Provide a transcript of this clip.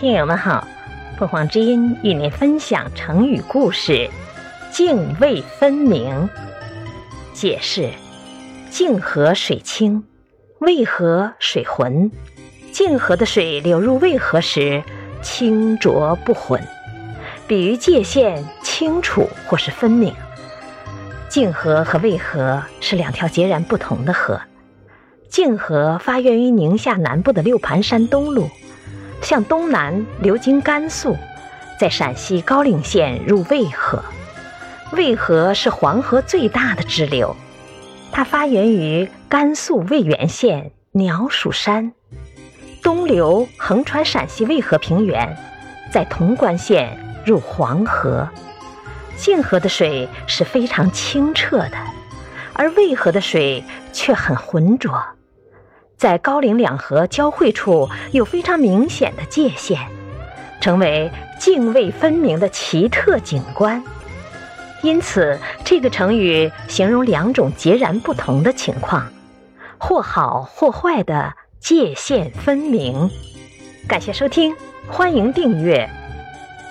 听友们好，凤凰之音与您分享成语故事“泾渭分明”。解释：泾河水清，渭河水浑。泾河的水流入渭河时，清浊不混，比喻界限清楚或是分明。泾河和渭河是两条截然不同的河。泾河发源于宁夏南部的六盘山东麓，向东南流经甘肃，在陕西高陵县入渭河。渭河是黄河最大的支流，它发源于甘肃渭源县鸟鼠山，东流横穿陕西渭河平原，在潼关县入黄河。泾河的水是非常清澈的，而渭河的水却很浑浊。在高陵两河交汇处有非常明显的界限，成为泾渭分明的奇特景观。因此，这个成语形容两种截然不同的情况，或好或坏的界限分明。感谢收听，欢迎订阅。